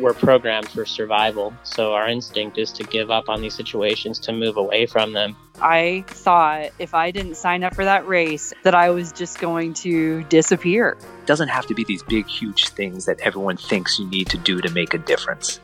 we're programmed for survival. So our instinct is to give up on these situations, to move away from them. I thought if I didn't sign up for that race, that I was just going to disappear. It doesn't have to be these big, huge things that everyone thinks you need to do to make a difference.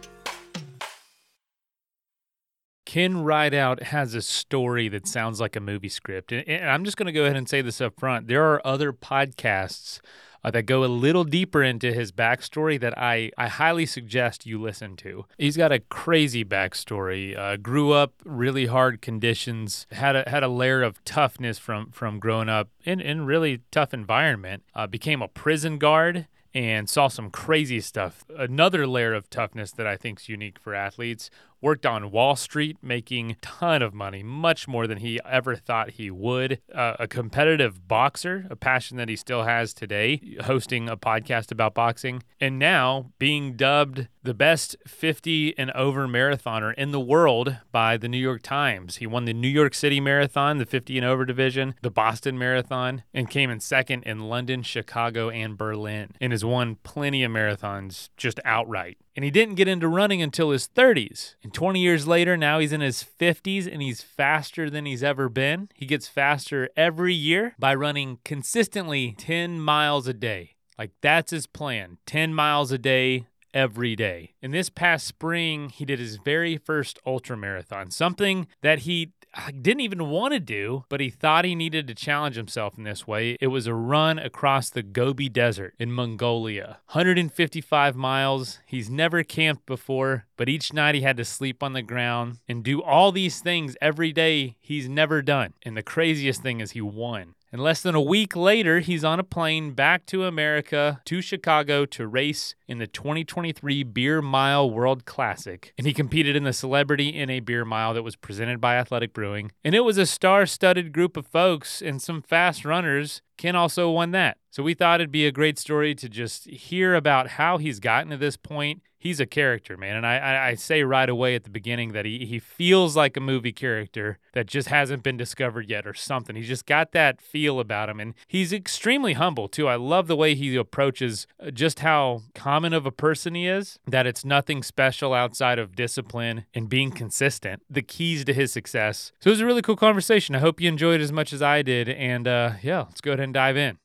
Ken Rideout has a story that sounds like a movie script. And I'm just going to go ahead and say this up front. There are other podcasts uh, that go a little deeper into his backstory that I, I highly suggest you listen to. He's got a crazy backstory. Uh, grew up really hard conditions, had a, had a layer of toughness from, from growing up in, in really tough environment. Uh, became a prison guard and saw some crazy stuff. Another layer of toughness that I think is unique for athletes worked on Wall Street, making ton of money, much more than he ever thought he would. Uh, a competitive boxer, a passion that he still has today, hosting a podcast about boxing, and now being dubbed the best 50 and over marathoner in the world by the New York Times. He won the New York City Marathon, the 50 and over division, the Boston Marathon, and came in second in London, Chicago, and Berlin, and has won plenty of marathons just outright. And he didn't get into running until his 30s. And 20 years later, now he's in his 50s and he's faster than he's ever been. He gets faster every year by running consistently 10 miles a day. Like that's his plan 10 miles a day, every day. In this past spring, he did his very first ultra marathon, something that he didn't even want to do, but he thought he needed to challenge himself in this way. It was a run across the Gobi Desert in Mongolia, 155 miles. He's never camped before, but each night he had to sleep on the ground and do all these things every day he's never done. And the craziest thing is he won. And less than a week later, he's on a plane back to America, to Chicago, to race in the 2023 Beer Mile World Classic. And he competed in the Celebrity NA Beer Mile that was presented by Athletic Brewing. And it was a star studded group of folks and some fast runners. Ken also won that. So we thought it'd be a great story to just hear about how he's gotten to this point he's a character, man. And I, I, say right away at the beginning that he, he feels like a movie character that just hasn't been discovered yet or something. He's just got that feel about him. And he's extremely humble, too. I love the way he approaches uh, just how common of a person he is, that it's nothing special outside of discipline and being consistent, the keys to his success. So it was a really cool conversation. I hope you enjoyed as much as I did. And uh, yeah, let's go ahead and dive in.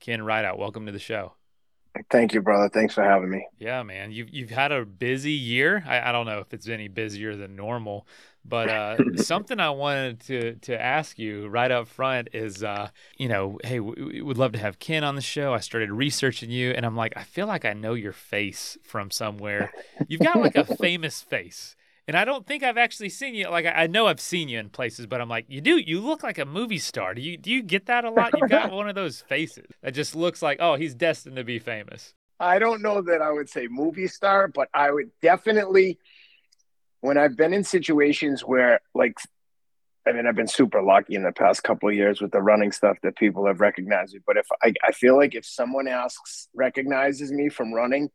Ken Rideout, welcome to the show. Thank you, brother. Thanks for having me. Yeah, man. You've you've had a busy year. I, I don't know if it's any busier than normal, but uh, something I wanted to to ask you right up front is, uh, you know, hey, we, we would love to have Ken on the show. I started researching you, and I'm like, I feel like I know your face from somewhere. You've got like a famous face. And I don't think I've actually seen you. Like I know I've seen you in places, but I'm like, you do. You look like a movie star. Do you do you get that a lot? You've got one of those faces that just looks like, oh, he's destined to be famous. I don't know that I would say movie star, but I would definitely. When I've been in situations where, like, I mean, I've been super lucky in the past couple of years with the running stuff that people have recognized me. But if I, I feel like if someone asks, recognizes me from running,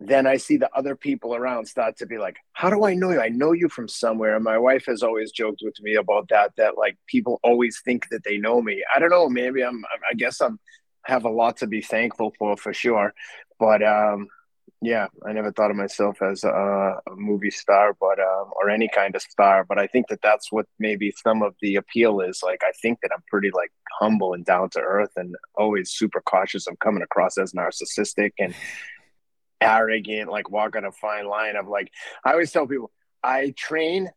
then I see the other people around start to be like, How do I know you? I know you from somewhere. And my wife has always joked with me about that, that like people always think that they know me. I don't know. Maybe I'm, I guess I'm, have a lot to be thankful for, for sure. But, um, yeah, I never thought of myself as a, a movie star, but um, or any kind of star. But I think that that's what maybe some of the appeal is. Like, I think that I'm pretty like humble and down to earth, and always super cautious of coming across as narcissistic and arrogant, like walk on a fine line of like, I always tell people, I train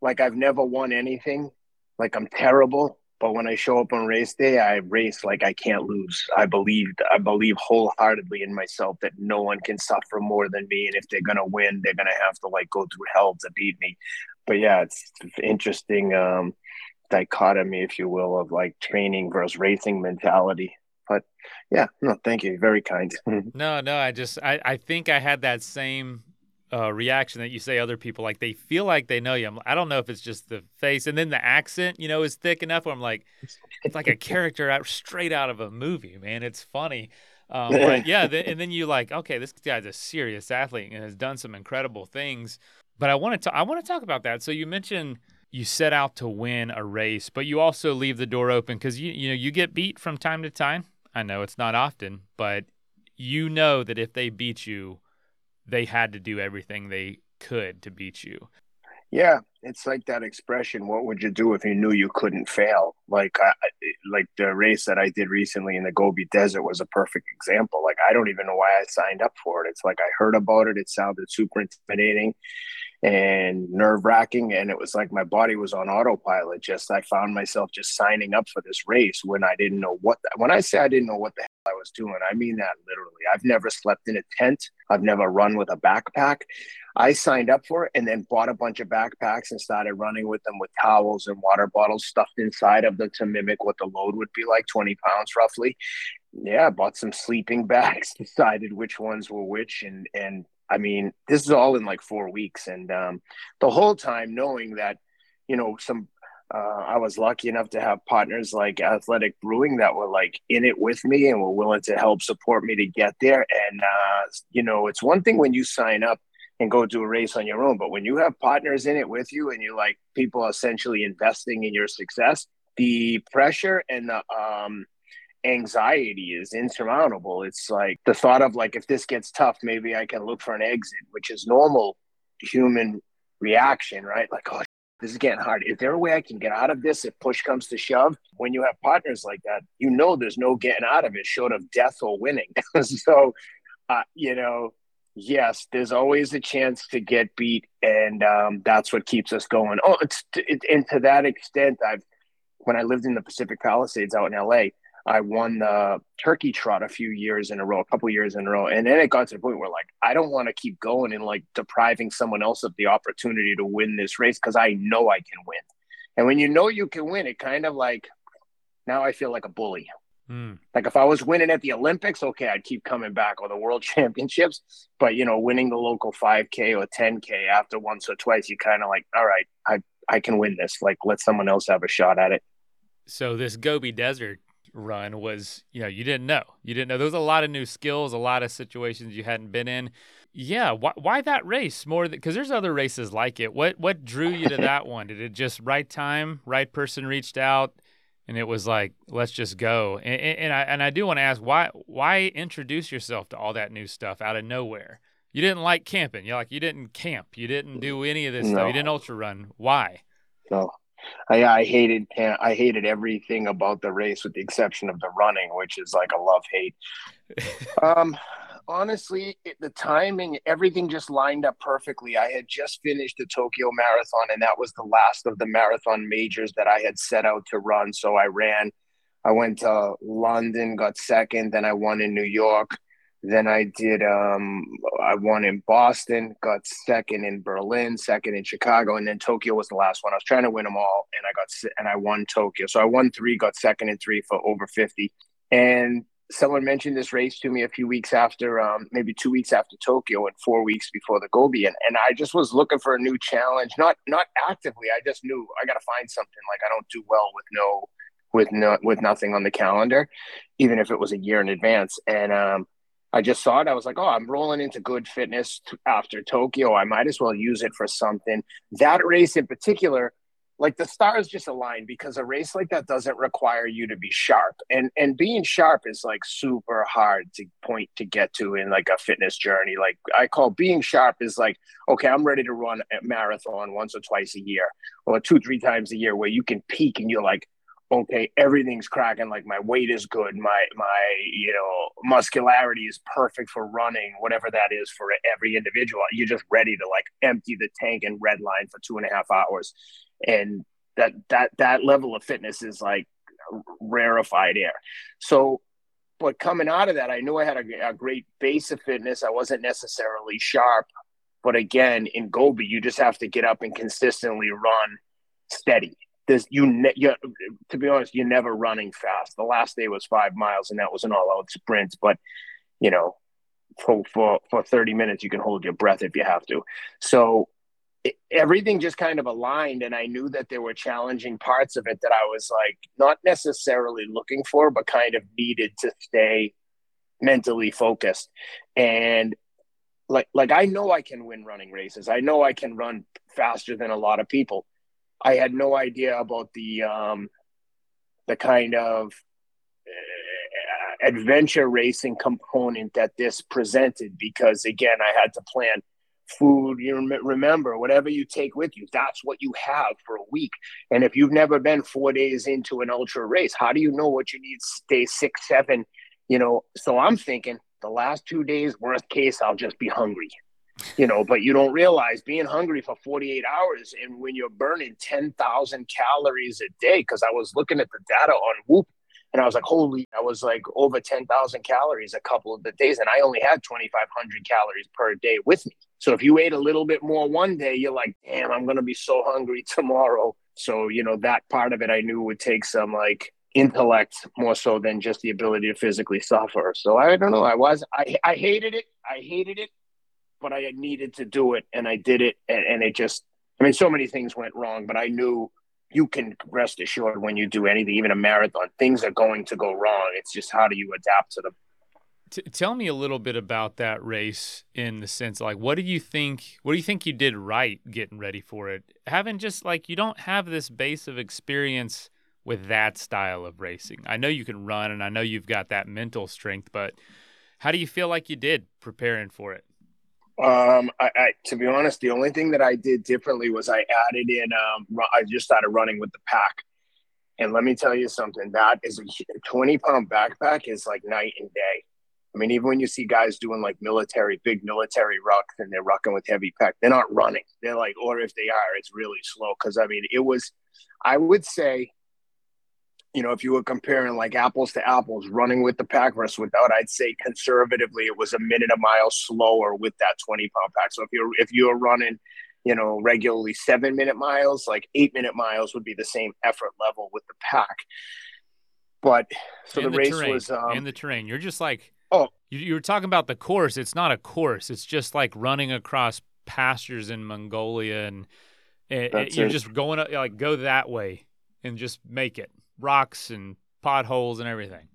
like I've never won anything, like I'm terrible. But when I show up on race day, I race like I can't lose. I believe, I believe wholeheartedly in myself that no one can suffer more than me. And if they're gonna win, they're gonna have to like go through hell to beat me. But yeah, it's interesting um, dichotomy, if you will, of like training versus racing mentality. But yeah, no, thank you. Very kind. no, no, I just I, I think I had that same uh, reaction that you say other people like they feel like they know you. I'm, I don't know if it's just the face and then the accent, you know, is thick enough where I'm like, it's like a character out straight out of a movie, man. It's funny. Um, but yeah, the, and then you like, okay, this guy's a serious athlete and has done some incredible things. But I want to I want to talk about that. So you mentioned you set out to win a race, but you also leave the door open because you you know you get beat from time to time. I know it's not often, but you know that if they beat you, they had to do everything they could to beat you. Yeah, it's like that expression. What would you do if you knew you couldn't fail? Like, I, like the race that I did recently in the Gobi Desert was a perfect example. Like, I don't even know why I signed up for it. It's like I heard about it. It sounded super intimidating and nerve wracking, and it was like my body was on autopilot. Just I found myself just signing up for this race when I didn't know what. The, when I say I didn't know what the hell I was doing, I mean that literally. I've never slept in a tent. I've never run with a backpack. I signed up for it and then bought a bunch of backpacks and started running with them with towels and water bottles stuffed inside of them to mimic what the load would be like 20 pounds roughly. Yeah, bought some sleeping bags, decided which ones were which. And, and I mean, this is all in like four weeks. And um, the whole time knowing that, you know, some uh, I was lucky enough to have partners like Athletic Brewing that were like in it with me and were willing to help support me to get there. And, uh, you know, it's one thing when you sign up and go do a race on your own. But when you have partners in it with you and you like people essentially investing in your success, the pressure and the um, anxiety is insurmountable. It's like the thought of like, if this gets tough, maybe I can look for an exit, which is normal human reaction, right? Like, oh, this is getting hard. Is there a way I can get out of this if push comes to shove? When you have partners like that, you know there's no getting out of it short of death or winning. so, uh, you know, yes, there's always a chance to get beat, and um, that's what keeps us going. Oh, it's it, and to that extent, I've when I lived in the Pacific Palisades out in LA, I won the turkey trot a few years in a row, a couple years in a row, and then it got to the point where like I don't want to keep going and like depriving someone else of the opportunity to win this race because I know I can win. And when you know you can win, it kind of like now I feel like a bully. Mm. Like if I was winning at the Olympics, okay, I'd keep coming back or the World Championships. But you know, winning the local 5K or 10K after once or twice, you kind of like, all right, I I can win this. Like let someone else have a shot at it. So this Gobi Desert run was, you know, you didn't know. You didn't know. There was a lot of new skills, a lot of situations you hadn't been in. Yeah, why, why that race more? Because there's other races like it. What what drew you to that one? Did it just right time, right person reached out? and it was like let's just go and, and i and i do want to ask why why introduce yourself to all that new stuff out of nowhere you didn't like camping you're like you didn't camp you didn't do any of this no. stuff you didn't ultra run why no I, I hated I hated everything about the race with the exception of the running, which is like a love hate. um, honestly, it, the timing, everything just lined up perfectly. I had just finished the Tokyo Marathon, and that was the last of the marathon majors that I had set out to run. So I ran. I went to London, got second, then I won in New York. Then I did. Um, I won in Boston, got second in Berlin, second in Chicago, and then Tokyo was the last one. I was trying to win them all, and I got and I won Tokyo. So I won three, got second in three for over fifty. And someone mentioned this race to me a few weeks after, um, maybe two weeks after Tokyo and four weeks before the Gobi, and, and I just was looking for a new challenge. Not not actively. I just knew I got to find something. Like I don't do well with no with no with nothing on the calendar, even if it was a year in advance. And um, I just saw it. I was like, oh, I'm rolling into good fitness after Tokyo. I might as well use it for something. That race in particular like the stars just align because a race like that doesn't require you to be sharp and and being sharp is like super hard to point to get to in like a fitness journey like i call being sharp is like okay i'm ready to run a marathon once or twice a year or two three times a year where you can peak and you're like okay everything's cracking like my weight is good my my you know muscularity is perfect for running whatever that is for every individual. You're just ready to like empty the tank and red line for two and a half hours. And that that that level of fitness is like rarefied air. So but coming out of that i knew i had a, a great base of fitness. I wasn't necessarily sharp. But again in gobi you just have to get up and consistently run steady there's you, ne- you to be honest you're never running fast the last day was five miles and that was an all-out sprint but you know for, for for 30 minutes you can hold your breath if you have to so it, everything just kind of aligned and i knew that there were challenging parts of it that i was like not necessarily looking for but kind of needed to stay mentally focused. And like like I know I can win running races. I know I can run faster than a lot of people. I had no idea about the um, the kind of uh, adventure racing component that this presented because again I had to plan food you rem- remember whatever you take with you that's what you have for a week. And if you've never been four days into an ultra race how do you know what you need day six seven you know? So i'm thinking the last two days worst case i'll just be hungry you know but you don't realize being hungry for 48 hours and when you're burning 10,000 calories a day because I was looking at the data on Whoop and I was like holy I was like over 10,000 calories a couple of the days and I only had 2500 calories per day with me. So if you ate a little bit more one day you're like damn I'm going to be so hungry tomorrow. So you know that part of it I knew would take some like intellect more so than just the ability to physically suffer. So I don't know I was I I hated it. I hated it but I needed to do it and I did it. And, and, it just, I mean, so many things went wrong, but I knew you can rest assured when you do anything, even a marathon, things are going to go wrong. It's just how do you adapt to them? T- tell me a little bit about that race in the sense like what do you think what do you think you did right getting ready for it having just like you don't have this base of experience with that style of racing i know you can run and i know you've got that mental strength but how do you feel like you did preparing for it um, I, I, to be honest, the only thing that I did differently was I added in. Um, I just started running with the pack, and let me tell you something. That is a twenty pound backpack is like night and day. I mean, even when you see guys doing like military, big military rucks, and they're rucking with heavy pack, they're not running. They're like, or if they are, it's really slow. Because I mean, it was, I would say, you know, if you were comparing like apples to apples, running with the pack versus without, I'd say conservatively it was a minute a mile slower with that 20 pound pack. So if you're if you're running, you know, regularly seven minute miles, like eight minute miles would be the same effort level with the pack. But so the, the, race terrain, was um, in the terrain. You're just like oh, you, you were talking about the course. It's not a course. It's just like running across pastures in Mongolia, and it, it, you're it. just going up like go that way and just make it rocks and potholes and everything.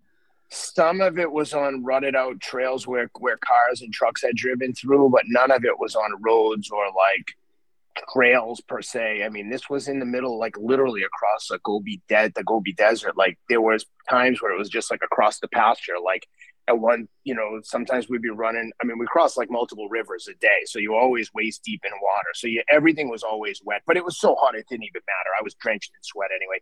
Some of it was on rutted out trails where where cars and trucks had driven through, but none of it was on roads or like trails per se. I mean, this was in the middle, like literally across a Gobi dead the Gobi Desert. Like there was times where it was just like across the pasture. Like at one, you know, sometimes we'd be running. I mean, we crossed like multiple rivers a day, so you always waist deep in water. So you, everything was always wet, but it was so hot it didn't even matter. I was drenched in sweat anyway.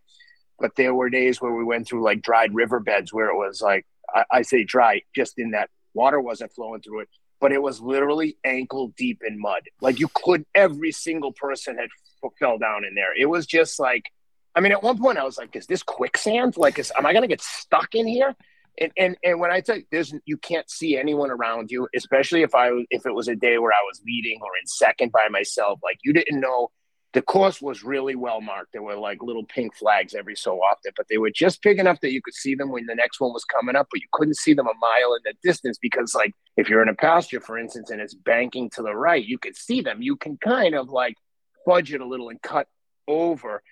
But there were days where we went through like dried riverbeds where it was like, I, I say dry, just in that water wasn't flowing through it, but it was literally ankle deep in mud. Like you could, every single person had f- fell down in there. It was just like, I mean, at one point I was like, is this quicksand? Like, is, am I to get stuck in here? And, and, and when I tell you, there's, you can't see anyone around you, especially if I, if it was a day where I was leading or in second by myself, like you didn't know the course was really well marked. There were like little pink flags every so often, but they were just big enough that you could see them when the next one was coming up, but you couldn't see them a mile in the distance because, like, if you're in a pasture, for instance, and it's banking to the right, you could see them. You can kind of like fudge it a little and cut over.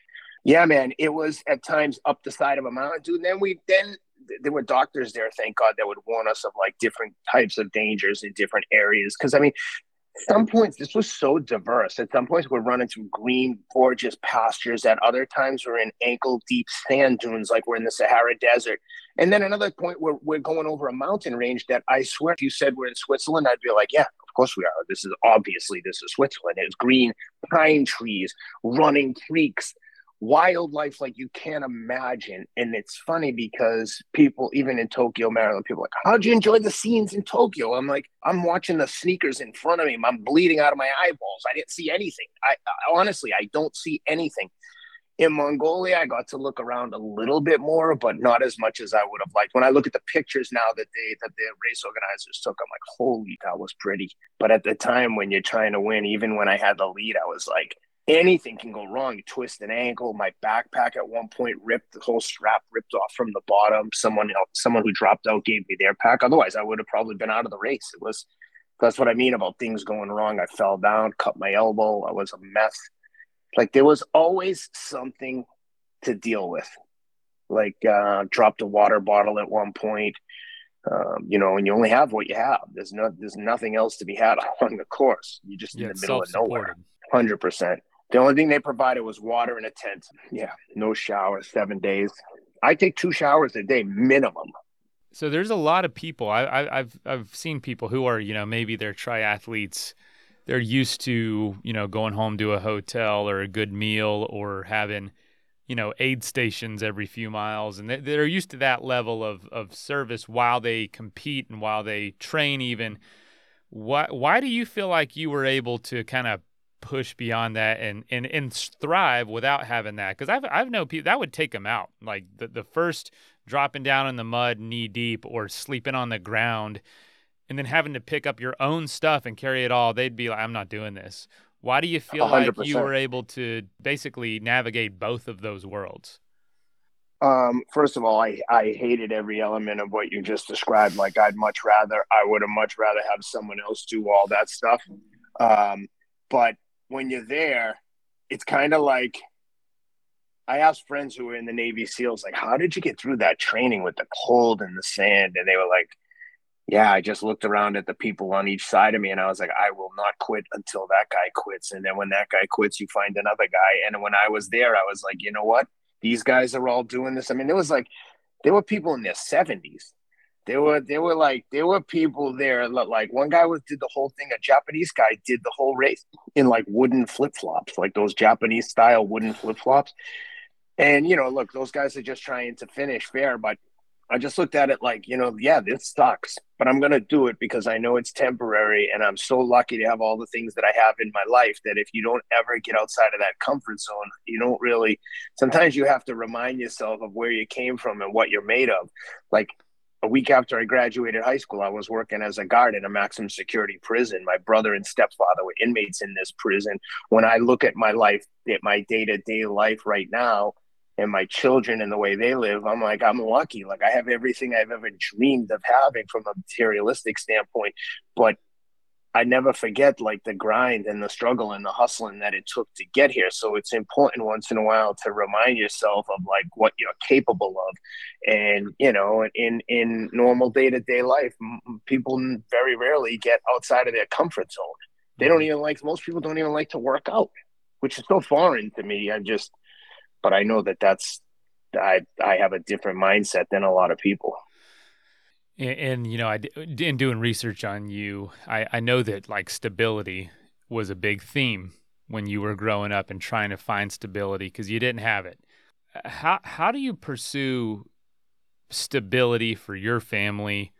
Yeah, man, it was at times up the side of a mountain, dude. And then we then there were doctors there, thank God, that would warn us of like different types of dangers in different areas. Because I mean, some points this was so diverse. At some points we're running through green, gorgeous pastures. At other times we're in ankle deep sand dunes, like we're in the Sahara Desert. And then another point where we're going over a mountain range that I swear, if you said we're in Switzerland, I'd be like, yeah, of course we are. This is obviously this is Switzerland. It's green pine trees, running creeks, wildlife like you can't imagine. And it's funny because people, even in Tokyo Marathon, people like, how'd you enjoy the scenes in Tokyo? I'm like, I'm watching the sneakers in front of me. I'm bleeding out of my eyeballs. I didn't see anything. I, I honestly, I don't see anything. In Mongolia, I got to look around a little bit more, but not as much as I would have liked. When I look at the pictures now that they that the race organizers took, I'm like, holy, that was pretty. But at the time when you're trying to win, even when I had the lead, I was like, anything can go wrong. You twist an ankle. My backpack at one point ripped. The whole strap ripped off from the bottom. Someone else, someone who dropped out gave me their pack. Otherwise, I would have probably been out of the race. It was. That's what I mean about things going wrong. I fell down, cut my elbow. I was a mess. Like there was always something to deal with. Like uh, dropped a water bottle at one point. Um, you know, and you only have what you have. There's no, there's nothing else to be had along the course. You're just Yeah, in the middle of nowhere. Hundred percent. The only thing they provided was water and a tent. Yeah, no shower, seven days. I take two showers a day minimum. So there's a lot of people. I, I, I've I've seen people who are you know maybe they're triathletes. They're used to you know going home to a hotel or a good meal or having you know aid stations every few miles, and they, they're used to that level of of service while they compete and while they train. Even why why do you feel like you were able to kind of push beyond that and and and thrive without having that? Because I've I've known people that would take them out. Like the the first dropping down in the mud knee deep or sleeping on the ground and then having to pick up your own stuff and carry it all, they'd be like, I'm not doing this. Why do you feel like you were able to basically navigate both of those worlds? Um, first of all, I, I hated every element of what you just described. Like I'd much rather, I would have much rather have someone else do all that stuff. Um, but when you're there, it's kind of like I asked friends who were in the Navy SEALs, like, how did you get through that training with the cold and the sand? And they were like, yeah, I just looked around at the people on each side of me and I was like, I will not quit until that guy quits. And then when that guy quits, you find another guy. And when I was there, I was like, you know what? These guys are all doing this. I mean, there was like, there were people in their 70s. There were, there were like, there were people there. li- Like one guy was did the whole thing. A Japanese guy did the whole race in like wooden flip flops, like those Japanese style wooden flip flops. And you know, look, those guys are just trying to finish fair, but I just looked at it like, you know, yeah, this sucks, but I'm going to do it because I know it's temporary. And I'm so lucky to have all the things that I have in my life that if you don't ever get outside of that comfort zone, you don't really, sometimes you have to remind yourself of where you came from and what you're made of. Like a week after I graduated high school, I was working as a guard in a maximum security prison. My brother and stepfather were inmates in this prison. When I look at my life, at my day to day life right now, and my children and the way they live, I'm like, I'm lucky. Like I have everything I've ever dreamed of having from a materialistic standpoint. But I never forget like the grind and the struggle and the hustling that it took to get here. So it's important once in a while to remind yourself of like what you're capable of. And you know, in in normal day to day life, people very rarely get outside of their comfort zone. They don't mm-hmm. even like most people don't even like to work out, which is so foreign to me. I'm just but I know that that's I I have a different mindset than a lot of people. And, and you know, I in doing research on you, I, I know that like stability was a big theme when you were growing up and trying to find stability because you didn't have it. How how do you pursue stability for your family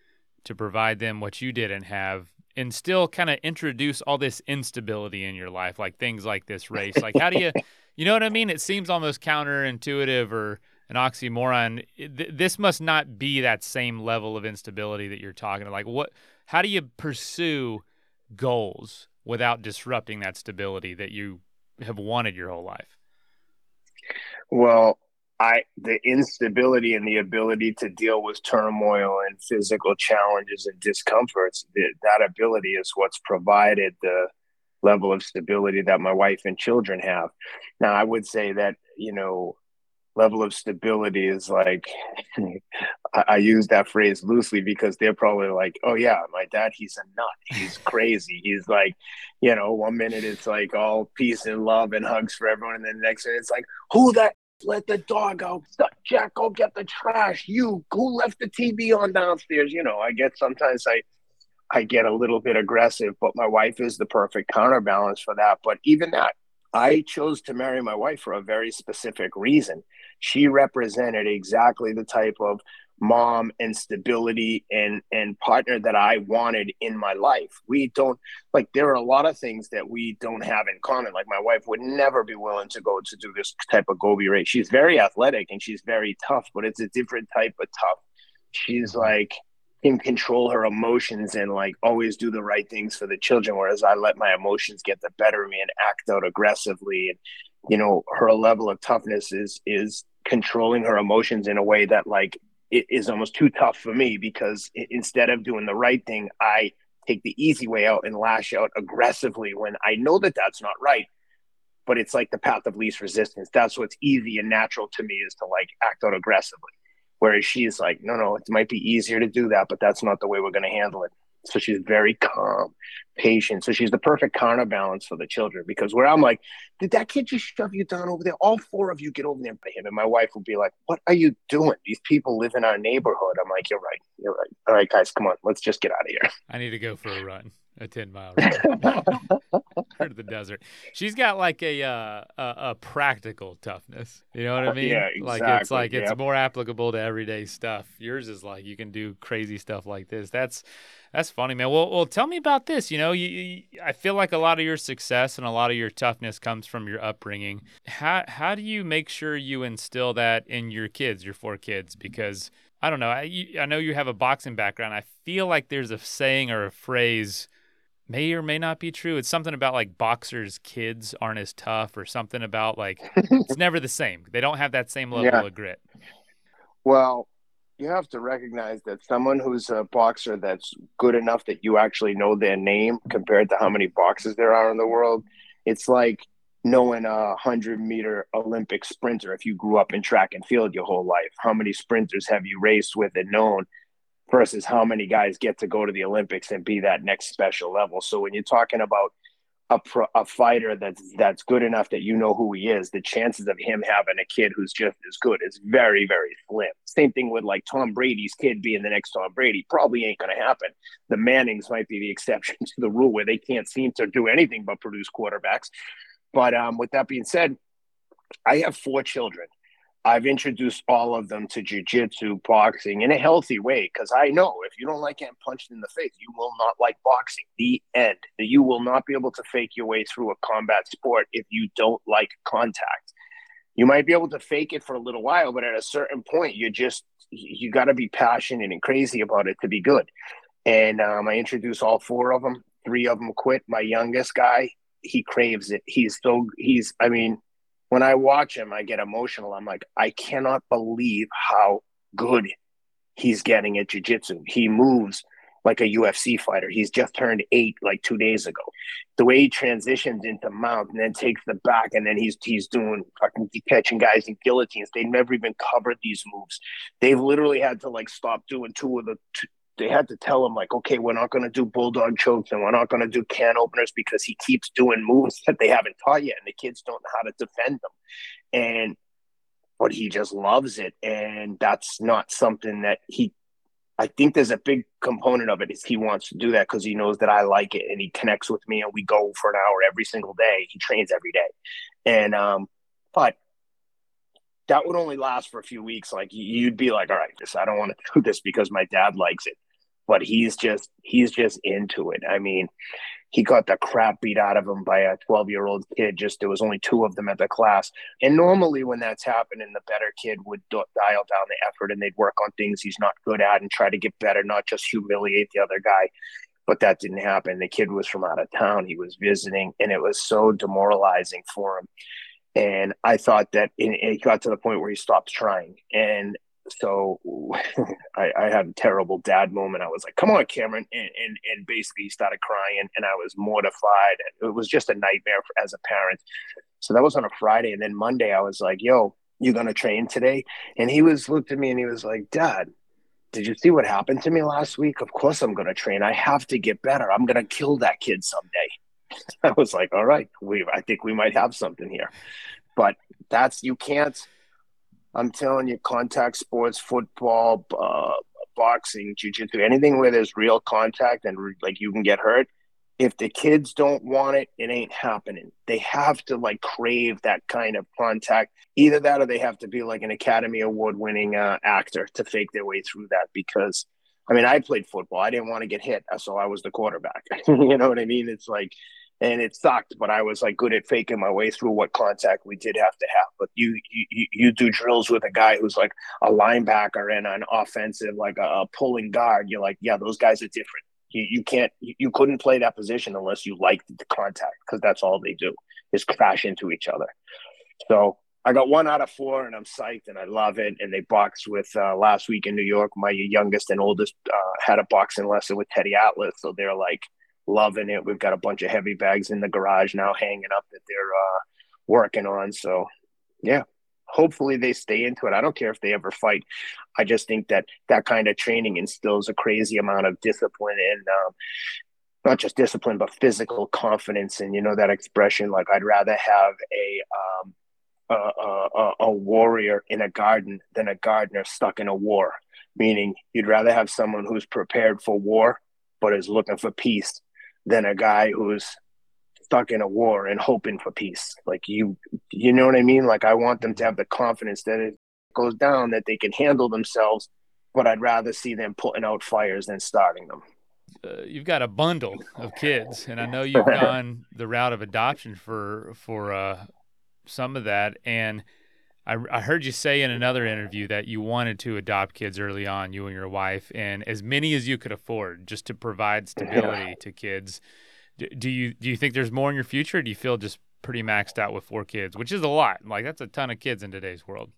to provide them what you didn't have and still kind of introduce all this instability in your life like things like this race like how do you you know what i mean it seems almost counterintuitive or an oxymoron th- this must not be that same level of instability that you're talking about like what how do you pursue goals without disrupting that stability that you have wanted your whole life Well, I the instability and the ability to deal with turmoil and physical challenges and discomforts, th- that ability is what's provided the level of stability that my wife and children have. Now, I would say that, you know, level of stability is like I, use that phrase loosely because they're probably like, oh yeah, my dad, he's a nut. He's crazy. he's like, you know, one minute it's like all peace and love and hugs for everyone, and then the next minute it's like, who the let the dog out? Jack, go get the trash. You who left the TV on downstairs? You know, I get sometimes I I get a little bit aggressive, but my wife is the perfect counterbalance for that. But even that, I chose to marry my wife for a very specific reason. She represented exactly the type of mom and stability and and partner that I wanted in my life. We don't like there are a lot of things that we don't have in common. Like my wife would never be willing to go to do this type of Gobi race. She's very athletic and she's very tough, but it's a different type of tough. She's like can control her emotions and like always do the right things for the children whereas i let my emotions get the better of me and act out aggressively. And you know her level of toughness is is controlling her emotions in a way that like it is almost too tough for me because instead of doing the right thing i take the easy way out and lash out aggressively when i know that that's not right. But it's like the path of least resistance. That's what's easy and natural to me is to like act out aggressively Whereas she's like, no, no, it might be easier to do that, but that's not the way we're going to handle it. So she's very calm, patient. So she's the perfect counterbalance for the children because where I'm like, did that kid just shove you down over there? All four of you get over there by him. And my wife would be like, what are you doing? These people live in our neighborhood. I'm like, you're right. You're right. All right, guys, come on. Let's just get out of here. I need to go for a run a 10 mile run the desert. She's got like a, uh, a, a practical toughness. You know what I mean? Yeah, exactly. Like it's like it's more applicable to everyday stuff. Yours is like you can do crazy stuff like this. That's that's funny, man. Well, well, tell me about this. You know, you, you, I feel like a lot of your success and a lot of your toughness comes from your upbringing. How how do you make sure you instill that in your kids, your four kids? Because I don't know. I, you, I know you have a boxing background. I feel like there's a saying or a phrase may or may not be true. It's something about like boxers' kids aren't as tough, or something about like it's never the same. They don't have that same level Yeah. of grit. Well, you have to recognize that someone who's a boxer that's good enough that you actually know their name compared to how many boxers there are in the world, it's like knowing a hundred meter Olympic sprinter. If you grew up in track and field your whole life, how many sprinters have you raced with and known? Versus how many guys get to go to the Olympics and be that next special level. So when you're talking about a pro, a fighter that's that's good enough that you know who he is, the chances of him having a kid who's just as good is very very slim. Same thing with like Tom Brady's kid being the next Tom Brady probably ain't going to happen. The Mannings might be the exception to the rule where they can't seem to do anything but produce quarterbacks. But um, with that being said, I have four children. I've introduced all of them to jujitsu, boxing in a healthy way because I know if you don't like getting punched in the face, you will not like boxing. The end. You will not be able to fake your way through a combat sport if you don't like contact. You might be able to fake it for a little while, but at a certain point, you just you got to be passionate and crazy about it to be good. And um, I introduced all four of them. Three of them quit. My youngest guy, he craves it. He's so he's. I mean, when I watch him, I get emotional. I'm like, I cannot believe how good he's getting at jujitsu. He moves like a UFC fighter. He's just turned eight like two days ago. The way he transitions into mount and then takes the back, and then he's he's doing fucking catching guys in guillotines. They never even covered these moves. They've literally had to like stop doing two of the. They had to tell him like, okay, we're not going to do bulldog chokes and we're not going to do can openers because he keeps doing moves that they haven't taught yet, and the kids don't know how to defend them. And but he just loves it, and that's not something that he. I think there's a big component of it is he wants to do that because he knows that I like it, and he connects with me, and we go for an hour every single day. He trains every day, and um, but that would only last for a few weeks. Like you'd be like, all right, this I don't want to do this because my dad likes it. But he's just he's just into it. I mean, he got the crap beat out of him by a 12 year old kid. Just there was only two of them at the class. And normally when that's happening, the better kid would dial down the effort and they'd work on things he's not good at and try to get better, not just humiliate the other guy. But that didn't happen. The kid was from out of town. He was visiting, and it was so demoralizing for him. And I thought that it got to the point where he stopped trying. And so I, I had a terrible dad moment. I was like, come on, Cameron. And, and, and basically he started crying and I was mortified. It was just a nightmare for, as a parent. So that was on a Friday. And then Monday I was like, yo, you to train today? And he was looked at me and he was like, dad, did you see what happened to me last week? Of course I'm to train. I have to get better. I'm to kill that kid someday. I was like, all right, we, I think we might have something here. But that's, you can't, I'm telling you, contact sports, football, uh, boxing, jujitsu, anything where there's real contact and like you can get hurt. If the kids don't want it, it ain't happening. They have to like crave that kind of contact. Either that or they have to be like an Academy Award winning uh, actor to fake their way through that because I mean, I played football. I didn't want to get hit, so I was the quarterback. you know what I mean? It's like, and it sucked, but I was like good at faking my way through what contact we did have to have. But you you you do drills with a guy who's like a linebacker and an offensive, like a, a pulling guard. You're like, yeah, those guys are different. You you can't you, you couldn't play that position unless you liked the contact because that's all they do is crash into each other. So I got one out of four, and I'm psyched, and I love it. And they boxed with uh, last week in New York. My youngest and oldest uh, had a boxing lesson with Teddy Atlas, so they're like loving it. We've got a bunch of heavy bags in the garage now hanging up that they're uh, working on. So, yeah, hopefully they stay into it. I don't care if they ever fight. I just think that that kind of training instills a crazy amount of discipline and um, not just discipline, but physical confidence. And you know that expression, like I'd rather have a um, a, a, a warrior in a garden than a gardener stuck in a war. Meaning, you'd rather have someone who's prepared for war but is looking for peace than a guy who's stuck in a war and hoping for peace. Like you, you know what I mean? Like I want them to have the confidence that it goes down, that they can handle themselves. But I'd rather see them putting out fires than starting them. Uh, you've got a bundle of kids, and I know you've gone the route of adoption for for uh, some of that. And I, I heard you say in another interview that you wanted to adopt kids early on, you and your wife, and as many as you could afford, just to provide stability yeah. to kids do you do you think there's more in your future? do you feel just pretty maxed out with four kids, which is a lot? Like that's a ton of kids in today's world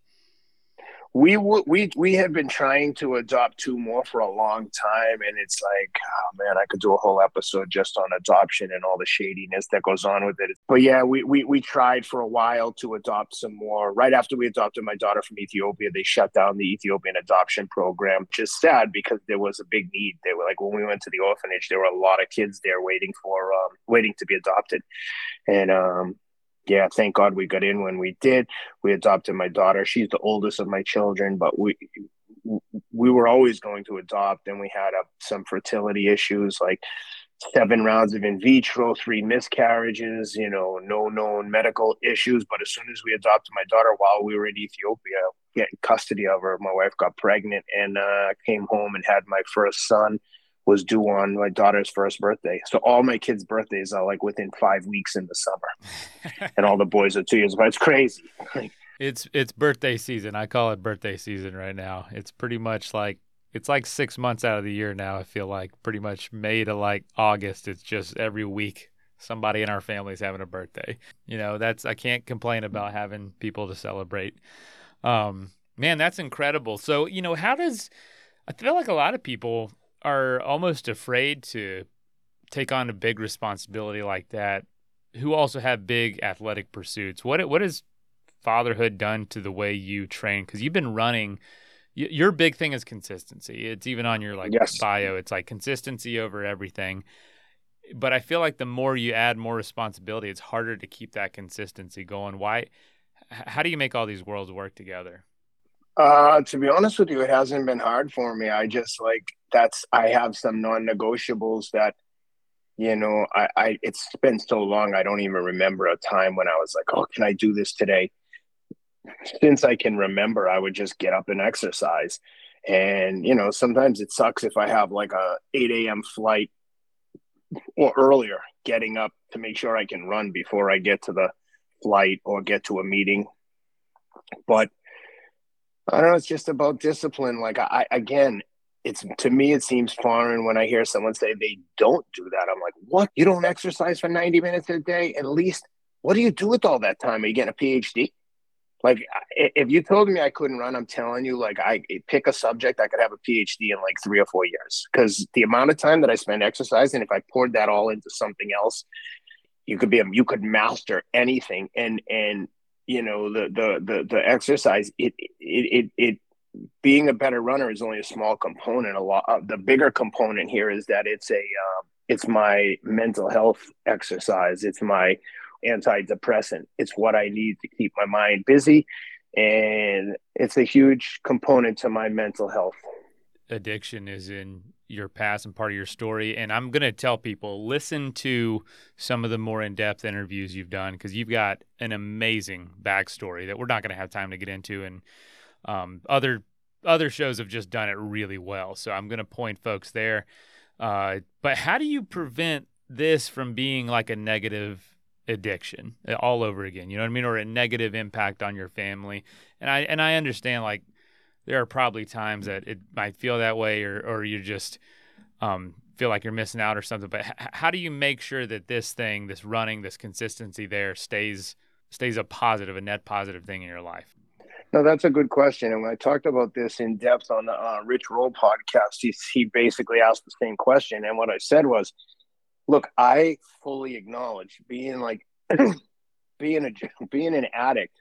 we would we we have been trying to adopt two more for a long time, and it's like, oh man, I could do a whole episode just on adoption and all the shadiness that goes on with it. But yeah, we we we tried for a while to adopt some more. Right after we adopted my daughter from Ethiopia, they shut down the Ethiopian adoption program, which is sad because there was a big need. They were like when we went to the orphanage, there were a lot of kids there waiting for um, waiting to be adopted, and um, yeah, thank God we got in when we did. We adopted my daughter. She's the oldest of my children, but we we were always going to adopt, and we had uh, some fertility issues, like seven rounds of in vitro, three miscarriages, you know, no known medical issues. But as soon as we adopted my daughter while we were in Ethiopia, getting custody of her, my wife got pregnant and uh, came home and had my first son was due on my daughter's first birthday. So all my kids' birthdays are like within five weeks in the summer, and all the boys are two years. But it's crazy. it's it's birthday season. I call it birthday season right now. It's pretty much like it's like six months out of the year now. I feel like pretty much May to like August. It's just every week somebody in our family is having a birthday. You know, that's I can't complain about having people to celebrate. Um, man, that's incredible. So you know, how does I feel like a lot of people are almost afraid to take on a big responsibility like that who also have big athletic pursuits. What what has fatherhood done to the way you train? Because you've been running your big thing is consistency. It's even on your like yes. bio it's like consistency over everything. But i feel like the more you add more responsibility it's harder to keep that consistency going. Why how do you make all these worlds work together uh, to be honest with you, it hasn't been hard for me. I just like that's I have some non-negotiables that you know I, I it's been so long I don't even remember a time when I was like, oh, can I do this today? Since I can remember, I would just get up and exercise. And you know, sometimes it sucks if I have like a 8 a.m. flight or earlier, getting up to make sure I can run before I get to the flight or get to a meeting. But I don't know. It's just about discipline. Like I, again, it's to me, it seems foreign when I hear someone say they don't do that. I'm like, what? You don't exercise for 90 minutes a day? At least, what do you do with all that time? Are you getting a PhD? Like, if you told me I couldn't run, I'm telling you, like, I pick a subject, I could have a PhD in like three or four years. Because the amount of time that I spend exercising, if I poured that all into something else, you could be a, you could master anything. And and you know the the the, the exercise it, it it it being a better runner is only a small component. A lot of the bigger component here is that it's a uh, it's my mental health exercise. It's my antidepressant. It's what i need to keep my mind busy. And it's a huge component to my mental health. Addiction is in your past and part of your story. And I'm going to tell people listen to some of the more in depth interviews you've done because you've got an amazing backstory that we're not going to have time to get into. And um, other other shows have just done it really well. So I'm going to point folks there. Uh, but how do you prevent this from being like a negative addiction all over again? You know what I mean? Or a negative impact on your family. And I and I understand like there are probably times that it might feel that way or or you just um, feel like you're missing out or something but h- how do you make sure that this thing this running this consistency there stays stays a positive a net positive thing in your life? No that's a good question and when i talked about this in depth on the uh, rich roll podcast he, he basically asked the same question and what i said was look i fully acknowledge being like being a being an addict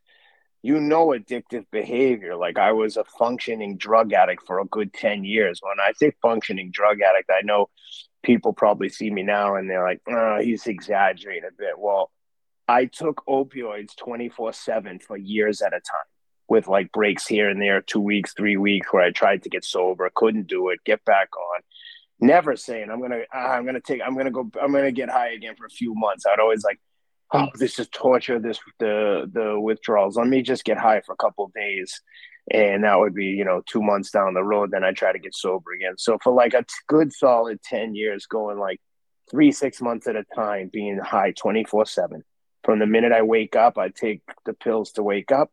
you know addictive behavior. Like I was a functioning drug addict for a good 10 years. When I say functioning drug addict, I know people probably see me now and they're like, oh, he's exaggerating a bit. Well, I took opioids 24 7 for years at a time with like breaks here and there, two weeks, three weeks, where I tried to get sober, couldn't do it, get back on. Never saying I'm gonna, ah, I'm gonna take, I'm gonna go, I'm gonna get high again for a few months. I'd always like, oh, this is torture. This the the withdrawals. Let me just get high for a couple days, and that would be you know two months down the road. Then I try to get sober again. So for like a good solid ten years, going like three six months at a time, being high twenty four seven. From the minute I wake up, I take the pills to wake up.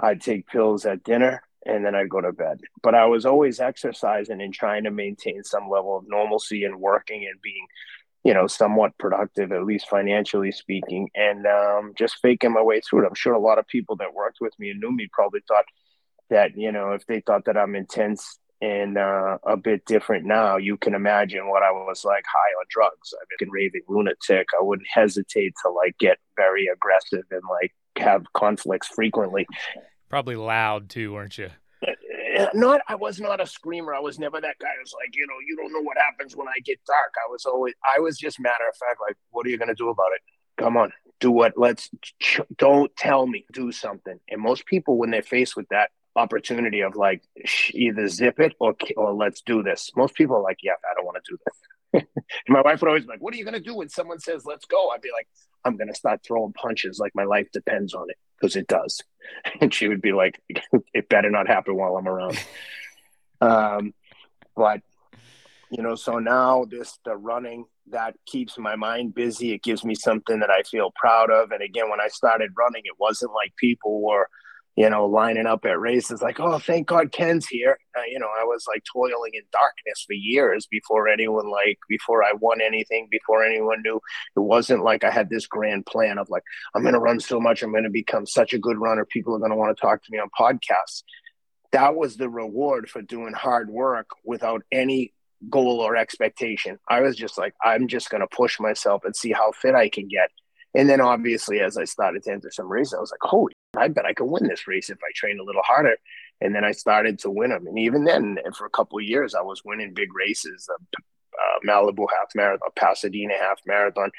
I'd take pills at dinner and then I'd go to bed. But I was always exercising and trying to maintain some level of normalcy and working and being you know, somewhat productive, at least financially speaking, and um, just faking my way through it. I'm sure a lot of people that worked with me and knew me probably thought that, you know, if they thought that I'm intense and uh, a bit different now, you can imagine what I was like high on drugs. I've been raving lunatic. I wouldn't hesitate to like get very aggressive and like have conflicts frequently. Probably loud too, weren't you? Uh, not I was not a screamer. I was never that guy who's like, you know, you don't know what happens when I get dark. I was always I was just matter of fact, like, what are you gonna do about it? Come on, do what let's don't tell me, do something. And most people when they're faced with that opportunity of like either zip it or or let's do this. Most people are like, yeah, I don't want to do this. my wife would always be like, "What are you gonna do when someone says let's go?" I'd be like, "I'm gonna start throwing punches like my life depends on it." because it does. And she would be like, it better not happen while I'm around. um, but, you know, so now this, the running, that keeps my mind busy. It gives me something that I feel proud of. And again, when I started running, it wasn't like people were, you know, lining up at races like, oh, thank God Ken's here. Uh, you know, I was like toiling in darkness for years before anyone, like, before I won anything, before anyone knew. It wasn't like I had this grand plan of like, I'm going to run so much, I'm going to become such a good runner. People are going to want to talk to me on podcasts. That was the reward for doing hard work without any goal or expectation. I was just like, I'm just going to push myself and see how fit I can get. And then obviously, as I started to enter some races, I was like, holy I bet I could win this race if I trained a little harder. And then I started to win them. And even then, for a couple of years, I was winning big races. Uh, uh, Malibu half marathon, Pasadena half marathon.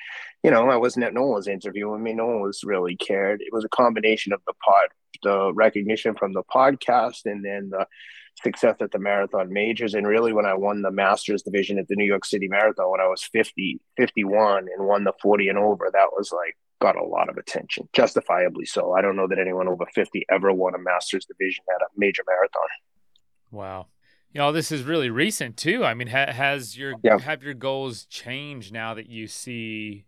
You know, I wasn't. No one was interviewing me. No one was really cared. It was a combination of the pod, the recognition from the podcast, and then the success at the marathon majors. And really, when I won the masters division at the New York City Marathon when I was 50, 51 and won the 40 and over, that was like got a lot of attention, justifiably so. I don't know that anyone over 50 ever won a master's division at a major marathon. Wow. You know, this is really recent too. I mean, ha- has your yeah. have your goals changed now that you see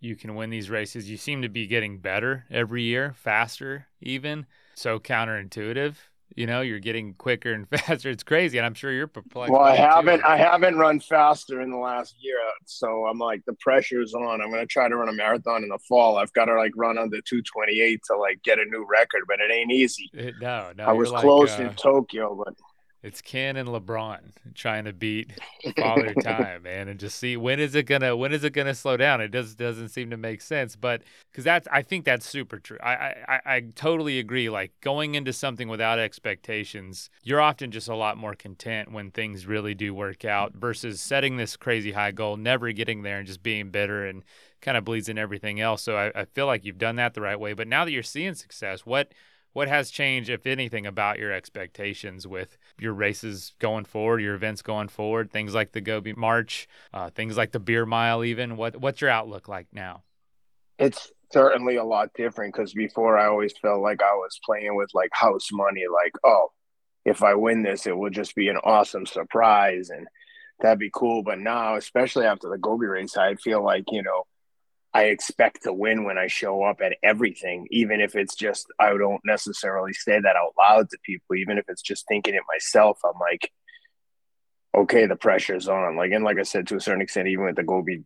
you can win these races? You seem to be getting better every year, faster even. So counterintuitive you know you're getting quicker and faster. It's crazy and i'm sure you're perplexed well i haven't too. i haven't run faster in the last year so i'm like the pressure's on. I'm going to try to run a marathon in the fall. I've got to like run under 228 to like get a new record but it ain't easy. It, no no i was close uh, in tokyo but it's Ken and LeBron trying to beat Father Time, man, and just see when is it gonna when is it gonna slow down? It does doesn't seem to make sense, but because that's I think that's super true. I, I I totally agree. Like going into something without expectations, you're often just a lot more content when things really do work out versus setting this crazy high goal, never getting there, and just being bitter and kind of bleeds in everything else. So I, I feel like you've done that the right way. But now that you're seeing success, what what has changed, if anything, about your expectations with your races going forward, your events going forward, things like the Gobi March, uh, things like the Beer Mile, even? What What's your outlook like now? It's certainly a lot different because before I always felt like I was playing with like house money, like, oh, if I win this, it will just be an awesome surprise and that'd be cool. But now, especially after the Gobi race, I feel like, you know, I expect to win when I show up at everything, even if it's just, I don't necessarily say that out loud to people, even if it's just thinking it myself. I'm like, okay, the pressure's on. Like, and like I said, to a certain extent, even with the Gobi,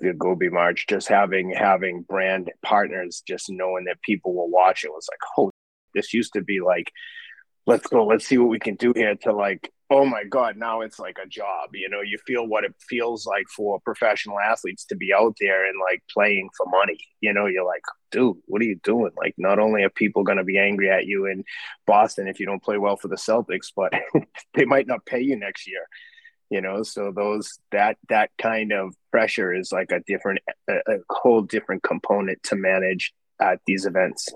the Gobi March, just having, having brand partners, just knowing that people will watch it was like, oh, this used to be like, let's go, let's see what we can do here to like oh my god now it's like a job you know you feel what it feels like for professional athletes to be out there and like playing for money you know you're like dude what are you doing? Like not only are people going to be angry at you in boston if you don't play well for the celtics but they might not pay you next year you know? So those that that kind of pressure is like a different a, a whole different component to manage at these events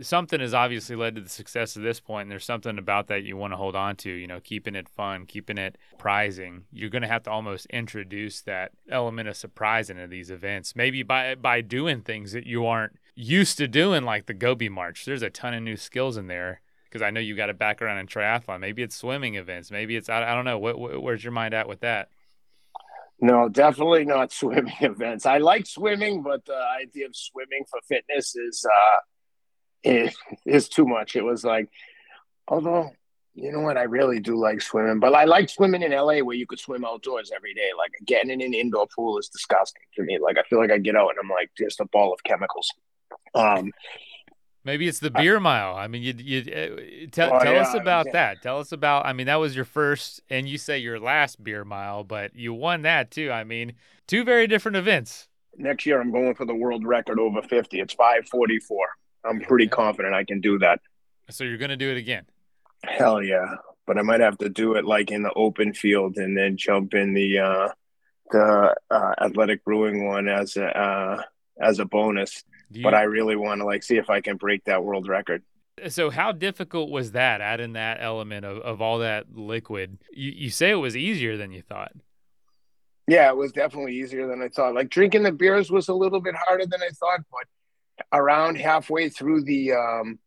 something has obviously led to the success of this point and there's something about that you want to hold on to you know keeping it fun keeping it prizing. You're going to have to almost introduce that element of surprise into these events. Maybe by by doing things that you aren't used to doing like the gobi march. There's a ton of new skills in there because i know you got a background in triathlon. Maybe it's swimming events. Maybe it's i, I don't know. What, where's your mind at with that? No, definitely not swimming events. I like swimming, but the idea of swimming for fitness is uh, it is too much. It was like, although you know what, I really do like swimming, but I like swimming in LA where you could swim outdoors every day. Like getting in an indoor pool is disgusting to me. Like I feel like I get out and I'm like just a ball of chemicals. Um, Maybe it's the beer mile. I mean, you you uh, tell, oh, tell yeah, us about yeah. that. Tell us about. I mean, that was your first, and you say your last beer mile, but you won that too. I mean, two very different events. Next year, I'm going for the world record over 50. It's 544. I'm pretty confident I can do that. So you're going to do it again? Hell yeah! But I might have to do it like in the open field and then jump in the uh, the uh, athletic brewing one as a uh, as a bonus. You... But I really want to like see if I can break that world record. So how difficult was that adding that element of, of all that liquid? You you say it was easier than you thought. Yeah, it was definitely easier than I thought. Like drinking the beers was a little bit harder than I thought, but around halfway through the um,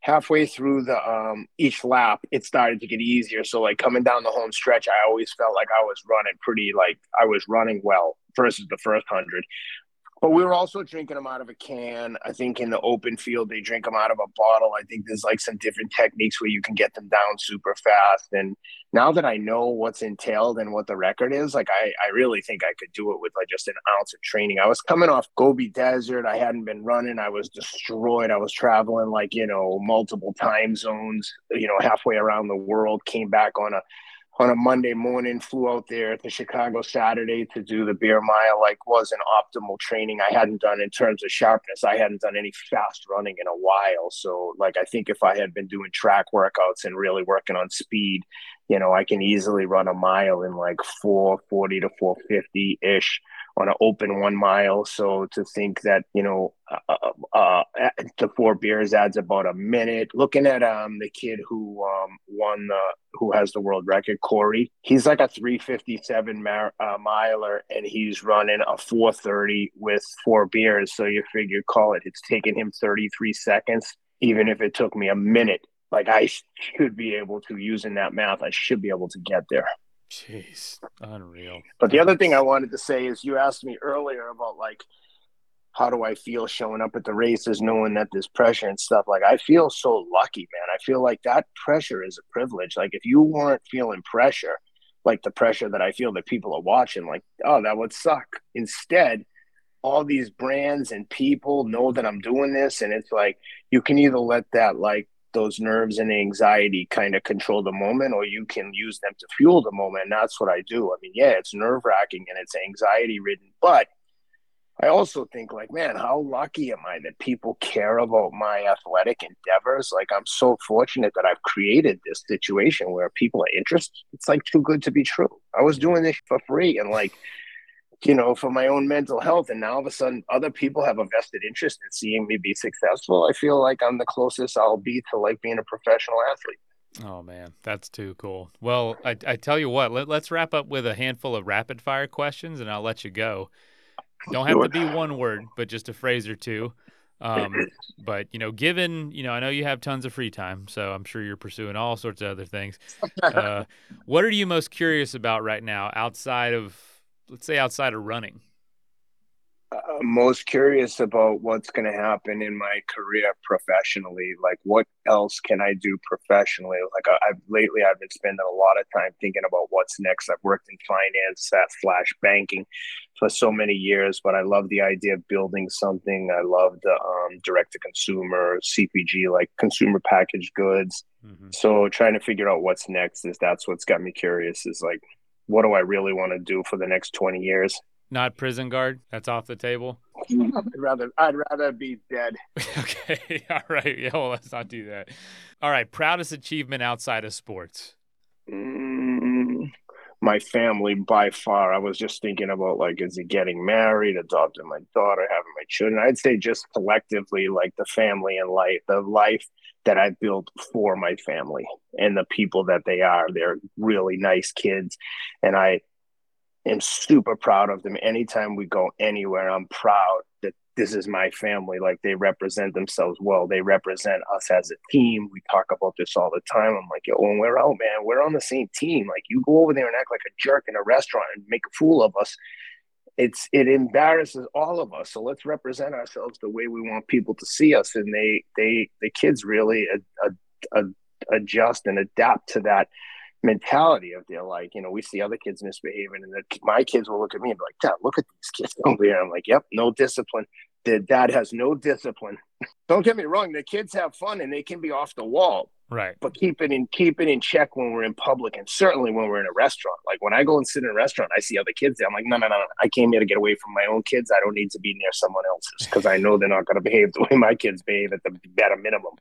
halfway through the um, each lap, it started to get easier. So like coming down the home stretch, I always felt like I was running pretty like I was running well versus the first hundred. But we were also drinking them out of a can. I think in the open field, they drink them out of a bottle. I think there's like some different techniques where you can get them down super fast. And now that I know what's entailed and what the record is, like I, I really think I could do it with like just an ounce of training. I was coming off Gobi Desert. I hadn't been running. I was destroyed. I was traveling like, you know, multiple time zones, you know, halfway around the world, came back on a on a Monday morning, flew out there to Chicago Saturday to do the beer mile. Like, wasn't optimal training I hadn't done in terms of sharpness. I hadn't done any fast running in a while. So, like, I think if I had been doing track workouts and really working on speed, you know, I can easily run a mile in like 440 to 450 ish on an open one mile. So to think that you know uh, uh, uh, the four beers adds about a minute. Looking at um the kid who um won the who has the world record, Corey. He's like a 357 mar- uh, miler, and he's running a 430 with four beers. So you figure, call it. It's taken him 33 seconds. Even if it took me a minute, like I should be able to using that math, I should be able to get there. Jeez, unreal. But the other thing I wanted to say is you asked me earlier about like how do I feel showing up at the races knowing that there's pressure and stuff. Like I feel so lucky, man. I feel like that pressure is a privilege. Like if you weren't feeling pressure, like the pressure that I feel that people are watching, like, oh, that would suck. Instead, all these brands and people know that I'm doing this and it's like you can either let that like those nerves and anxiety kind of control the moment or you can use them to fuel the moment and that's what i do. I mean yeah it's nerve wracking and it's anxiety ridden but i also think like man how lucky am i that people care about my athletic endeavors? Like i'm so fortunate that i've created this situation where people are interested. It's like too good to be true. I was doing this for free and like you know, for my own mental health. And now all of a sudden, other people have a vested interest in seeing me be successful. I feel like I'm the closest I'll be to like being a professional athlete. Oh man, that's too cool. Well, I, I tell you what, let, us wrap up with a handful of rapid fire questions, and I'll let you go. Don't have to be one word, but just a phrase or two. Um, but you know, given you know, I know you have tons of free time, so I'm sure you're pursuing all sorts of other things. Uh, what are you most curious about right now, outside of let's say outside of running? uh, most curious about what's going to happen in my career professionally. Like, what else can I do professionally? Like, I, have lately I've been spending a lot of time thinking about what's next. I've worked in finance, at slash banking, for so many years, but I love the idea of building something. I love the um, direct to consumer CPG, like consumer packaged goods. Mm-hmm. So, trying to figure out what's next is that's what's got me curious. Is like, what do I really want to do for the next twenty years? Not prison guard. That's off the table. I'd rather I'd rather be dead. okay. All right. Yeah. Well, let's not do that. All right. Proudest achievement outside of sports. Mm, my family by far. I was just thinking about like, is he getting married, adopting my daughter, having my children? I'd say just collectively, like the family and life, the life that I've built for my family and the people that they are. They're really nice kids, and I am super proud of them. Anytime we go anywhere, I'm proud that this is my family. Like they represent themselves well. They represent us as a team. We talk about this all the time. I'm like, yo, when we're out, man, we're on the same team. Like you go over there and act like a jerk in a restaurant and make a fool of us. It's it embarrasses all of us. So let's represent ourselves the way we want people to see us. And they they the kids really ad, ad, ad, adjust and adapt to that mentality of they're like, you know, we see other kids misbehaving, and the, my kids will look at me and be like, Dad, look at these kids over here. I'm like, yep, no discipline. The dad has no discipline. Don't get me wrong, the kids have fun and they can be off the wall. Right. But keep it in keep it in check when we're in public and certainly when we're in a restaurant. Like when I go and sit in a restaurant, I see other kids there. I'm like, no, no, no, no. I came here to get away from my own kids. I don't need to be near someone else's because I know they're not going to behave the way my kids behave at the bare minimum.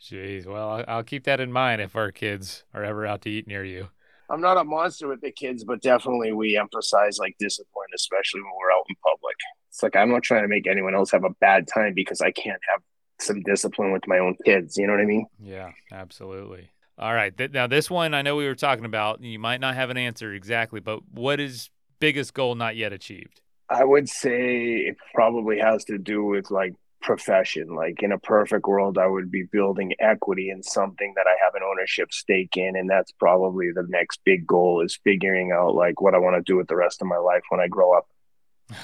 Jeez, well, I'll keep that in mind if our kids are ever out to eat near you. I'm not a monster with the kids, but definitely we emphasize like discipline, especially when we're out in public. It's like I'm not trying to make anyone else have a bad time because I can't have some discipline with my own kids. You know what I mean? Yeah, absolutely. All right. Th- now, this one I know we were talking about. You might not have an answer exactly, but what is biggest goal not yet achieved? I would say it probably has to do with like profession. Like in a perfect world, I would be building equity in something that I have an ownership stake in. And that's probably the next big goal is figuring out like what I want to do with the rest of my life when I grow up.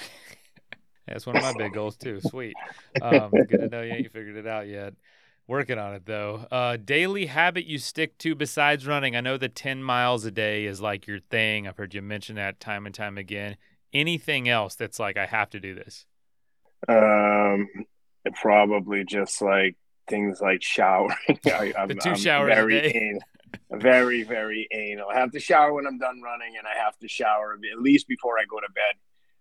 that's one of my big goals too. Sweet. Um, good to know you ain't figured it out yet. Working on it though. Uh, daily habit you stick to besides running. I know the 10 miles a day is like your thing. I've heard you mention that time and time again. Anything else that's like, I have to do this? Um, probably just like things like showering. I, am the 2 I'm showers very anal, very very anal. I have to shower when I'm done running, and I have to shower at least before I go to bed.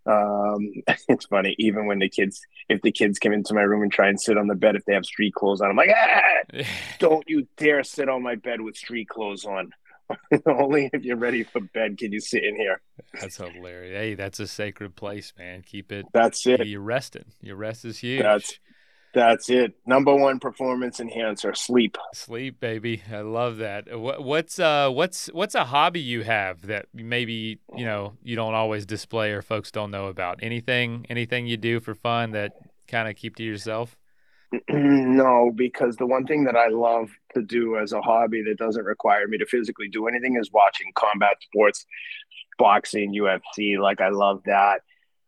Um, it's funny, even when the kids, if the kids come into my room and try and sit on the bed, if they have street clothes on, I'm like, ah, don't you dare sit on my bed with street clothes on. Only if you're ready for bed can you sit in here. That's hilarious. Hey, that's a sacred place, man. Keep it. That's it. You're resting. Your rest is huge. That's that's it. Number one performance enhancer, sleep. Sleep, baby. I love that. what's uh what's what's a hobby you have that maybe, you know, you don't always display or folks don't know about? Anything anything you do for fun that kind of keep to yourself? no, because the one thing that I love to do as a hobby that doesn't require me to physically do anything is watching combat sports, boxing, UFC. Like I love that.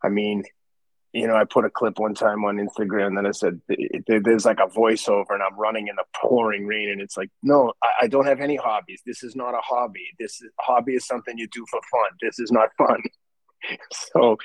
I mean, you know, I put a clip one time on Instagram that I said there's like a voiceover and I'm running in the pouring rain and it's like, no, I don't have any hobbies. This is not a hobby. This is, hobby is something you do for fun. This is not fun. so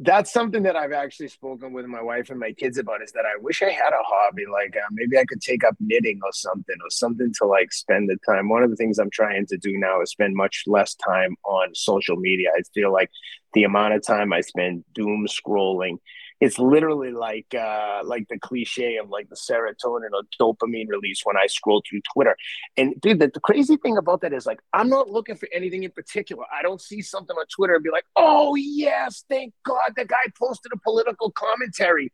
that's something that I've actually spoken with my wife and my kids about is that I wish I had a hobby. Like uh, maybe I could take up knitting or something or something to like spend the time. One of the things I'm trying to do now is spend much less time on social media. I feel like the amount of time I spend doom scrolling it's literally like uh, like the cliche of like the serotonin or dopamine release when I scroll through Twitter. And dude, the, the crazy thing about that is like I'm not looking for anything in particular. I don't see something on Twitter and be like, oh yes, thank God the guy posted a political commentary.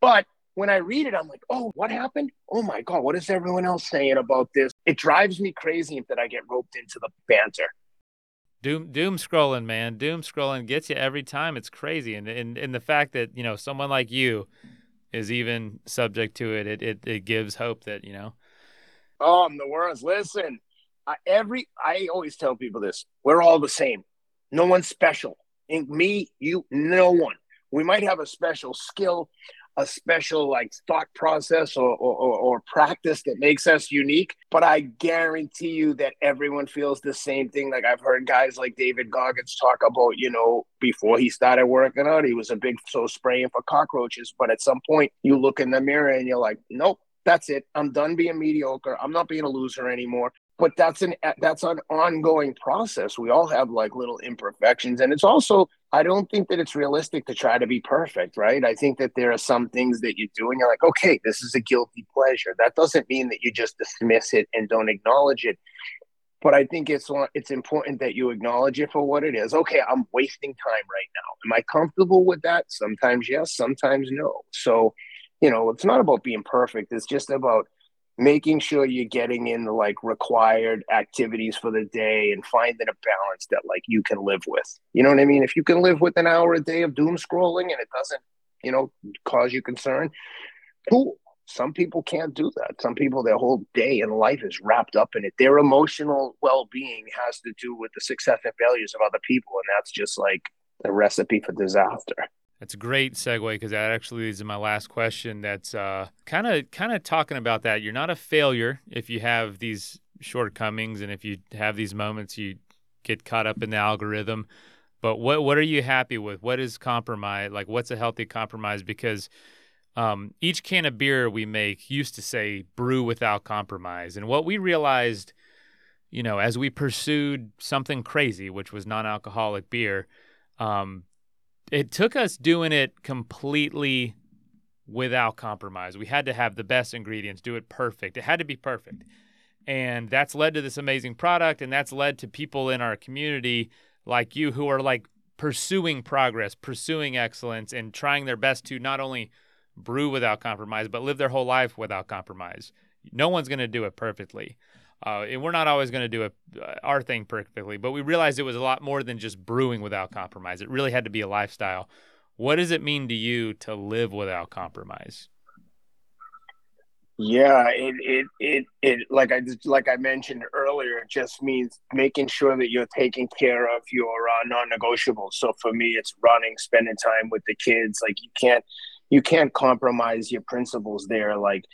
But when I read it, I'm like, oh, what happened? Oh my God, what is everyone else saying about this? It drives me crazy that I get roped into the banter. Doom doom scrolling, man. Doom scrolling gets you every time. It's crazy. And and, and the fact that, you know, someone like you is even subject to it, it it, it gives hope that, you know. Oh, I'm the worst. Listen, I, every I always tell people this. We're all the same. No one's special. In me, you, no one. We might have a special skill, a special like thought process or, or, or, practice that makes us unique. But I guarantee you that everyone feels the same thing. Like I've heard guys like David Goggins talk about, you know, before he started working out, he was a big so spraying for cockroaches. But at some point, you look in the mirror and you're like, nope, that's it. I'm done being mediocre. I'm not being a loser anymore. But that's an that's an ongoing process. We all have like little imperfections, and it's also I don't think that it's realistic to try to be perfect, right? I think that there are some things that you do, and you're like, okay, this is a guilty pleasure. That doesn't mean that you just dismiss it and don't acknowledge it. But I think it's it's important that you acknowledge it for what it is. Okay, I'm wasting time right now. Am I comfortable with that? Sometimes yes, sometimes no. So you know, it's not about being perfect. It's just about making sure you're getting in the like required activities for the day and finding a balance that like you can live with. You know what I mean? If you can live with an hour a day of doom scrolling and it doesn't, you know, cause you concern, cool. Some people can't do that. Some people, their whole day and life is wrapped up in it. Their emotional well being has to do with the success and failures of other people. And that's just like a recipe for disaster. That's a great segue because that actually leads to my last question. That's kind of kind of talking about that. You're not a failure if you have these shortcomings and if you have these moments you get caught up in the algorithm. But what what are you happy with? What is compromise? Like what's a healthy compromise? Because um, each can of beer we make used to say brew without compromise, and what we realized, you know, as we pursued something crazy, which was non-alcoholic beer. Um, it took us doing it completely without compromise. We had to have the best ingredients, do it perfect. It had to be perfect. And that's led to this amazing product and that's led to people in our community like you who are like pursuing progress, pursuing excellence and trying their best to not only brew without compromise but live their whole life without compromise. No one's going to do it perfectly. Uh, and we're not always going to do uh, our thing perfectly, but we realized it was a lot more than just brewing without compromise. It really had to be a lifestyle. What does it mean to you to live without compromise? Yeah, it it it, it like I like I mentioned earlier, it just means making sure that you're taking care of your uh, non-negotiables. So for me, it's running, spending time with the kids. Like you can't you can't compromise your principles there. Like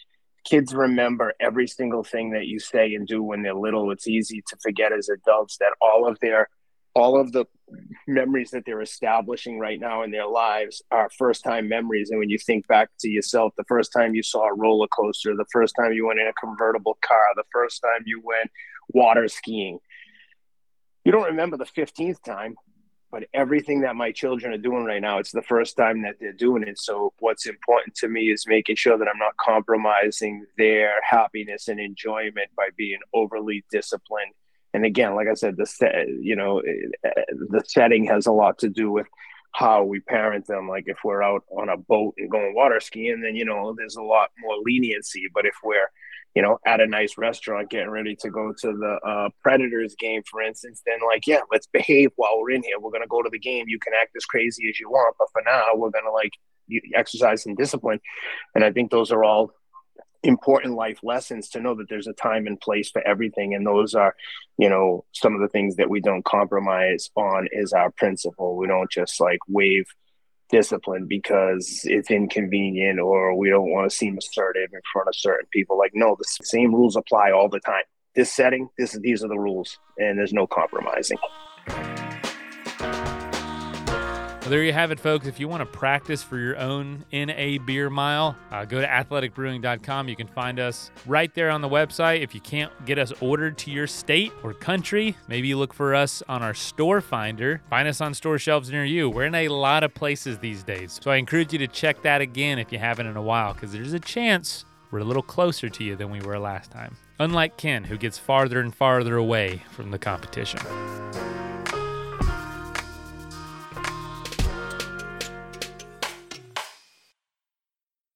kids remember every single thing that you say and do when they're little. It's easy to forget as adults that all of their all of the memories that they're establishing right now in their lives are first time memories. And when you think back to yourself, the first time you saw a roller coaster, the first time you went in a convertible car, the first time you went water skiing, you don't remember the 15th time, but everything that my children are doing right now, it's the first time that they're doing it. So what's important to me is making sure that I'm not compromising their happiness and enjoyment by being overly disciplined. And again, like I said, the you know, the setting has a lot to do with how we parent them. Like if we're out on a boat and going water skiing, then you know there's a lot more leniency. But if we're you know, at a nice restaurant, getting ready to go to the uh, Predators game, for instance, then like, yeah, let's behave while we're in here. We're gonna go to the game. You can act as crazy as you want, but for now, we're gonna like exercise some discipline. And I think those are all important life lessons to know that there's a time and place for everything and those are you know some of the things that we don't compromise on is our principle we don't just like wave discipline because it's inconvenient or we don't want to seem assertive in front of certain people. Like, no, the same rules apply all the time. This setting, this these are the rules, and there's no compromising. Well, there you have it, folks. If you want to practice for your own NA beer mile, uh, go to athleticbrewing.com. You can find us right there on the website. If you can't get us ordered to your state or country, maybe look for us on our store finder. Find us on store shelves near you. We're in a lot of places these days. So I encourage you to check that again if you haven't in a while, because there's a chance we're a little closer to you than we were last time. Unlike Ken, who gets farther and farther away from the competition.